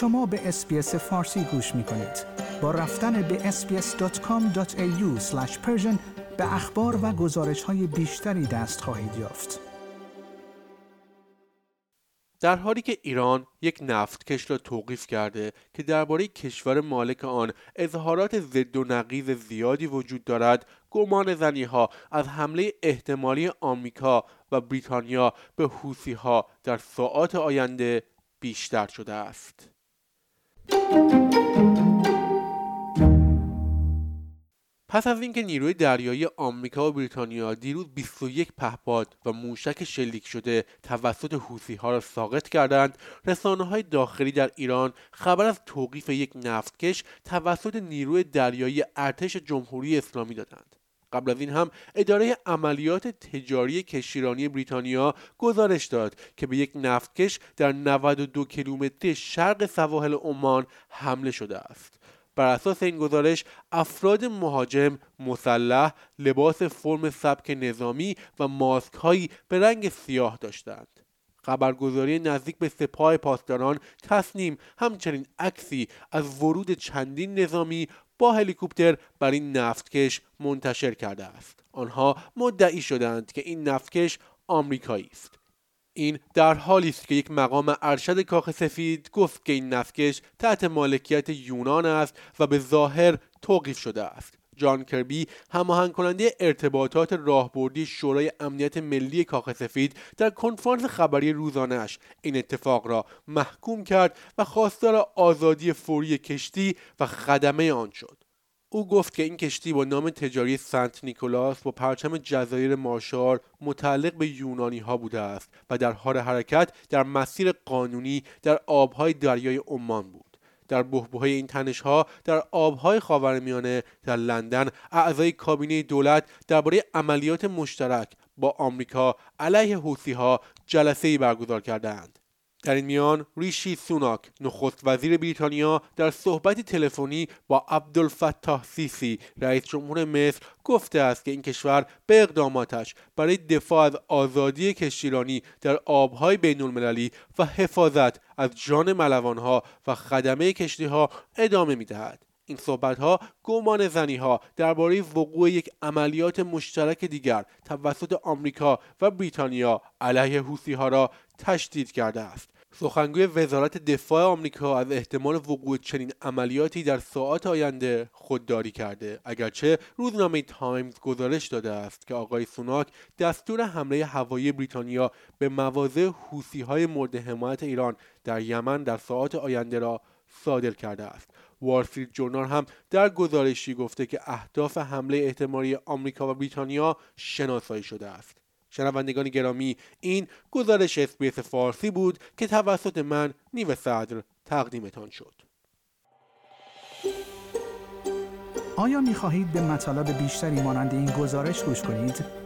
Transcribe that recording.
شما به اسپیس فارسی گوش می کنید. با رفتن به sbs.com.au به اخبار و گزارش های بیشتری دست خواهید یافت. در حالی که ایران یک نفتکش را توقیف کرده که درباره کشور مالک آن اظهارات ضد و نقیض زیادی وجود دارد گمان زنی ها از حمله احتمالی آمریکا و بریتانیا به حوسی ها در ساعات آینده بیشتر شده است پس از اینکه نیروی دریایی آمریکا و بریتانیا دیروز 21 پهپاد و موشک شلیک شده توسط حوسی ها را ساقط کردند رسانه های داخلی در ایران خبر از توقیف یک نفتکش توسط نیروی دریایی ارتش جمهوری اسلامی دادند. قبل از این هم اداره عملیات تجاری کشتیرانی بریتانیا گزارش داد که به یک نفتکش در 92 کیلومتری شرق سواحل عمان حمله شده است. بر اساس این گزارش افراد مهاجم مسلح لباس فرم سبک نظامی و ماسک هایی به رنگ سیاه داشتند. خبرگزاری نزدیک به سپاه پاسداران تصنیم همچنین عکسی از ورود چندین نظامی با هلیکوپتر بر این نفتکش منتشر کرده است. آنها مدعی شدند که این نفتکش آمریکایی است این در حالی است که یک مقام ارشد کاخ سفید گفت که این نفتکش تحت مالکیت یونان است و به ظاهر توقیف شده است. جان کربی هماهنگ کننده ارتباطات راهبردی شورای امنیت ملی کاخ سفید در کنفرانس خبری روزانهاش این اتفاق را محکوم کرد و خواستار آزادی فوری کشتی و خدمه آن شد. او گفت که این کشتی با نام تجاری سنت نیکولاس با پرچم جزایر مارشال متعلق به یونانی ها بوده است و در حال حرکت در مسیر قانونی در آبهای دریای عمان بود. در بهبوهای این تنش ها در آبهای خاورمیانه در لندن اعضای کابینه دولت درباره عملیات مشترک با آمریکا علیه حوثی ها جلسه ای برگزار کردند در این میان ریشی سوناک نخست وزیر بریتانیا در صحبتی تلفنی با عبدالفتاح سیسی رئیس جمهور مصر گفته است که این کشور به اقداماتش برای دفاع از آزادی کشتیرانی در آبهای بین المللی و حفاظت از جان ملوانها و خدمه کشتیها ادامه می‌دهد. این صحبت ها گمان زنی ها درباره وقوع یک عملیات مشترک دیگر توسط آمریکا و بریتانیا علیه حوثی ها را تشدید کرده است. سخنگوی وزارت دفاع آمریکا از احتمال وقوع چنین عملیاتی در ساعات آینده خودداری کرده اگرچه روزنامه تایمز گزارش داده است که آقای سوناک دستور حمله هوایی بریتانیا به مواضع حوسی مورد حمایت ایران در یمن در ساعات آینده را صادر کرده است. وارستریت جورنال هم در گزارشی گفته که اهداف حمله احتمالی آمریکا و بریتانیا شناسایی شده است. شنوندگان گرامی این گزارش SBS فارسی بود که توسط من نیو صدر تقدیمتان شد. آیا می خواهید به مطالب بیشتری مانند این گزارش گوش کنید؟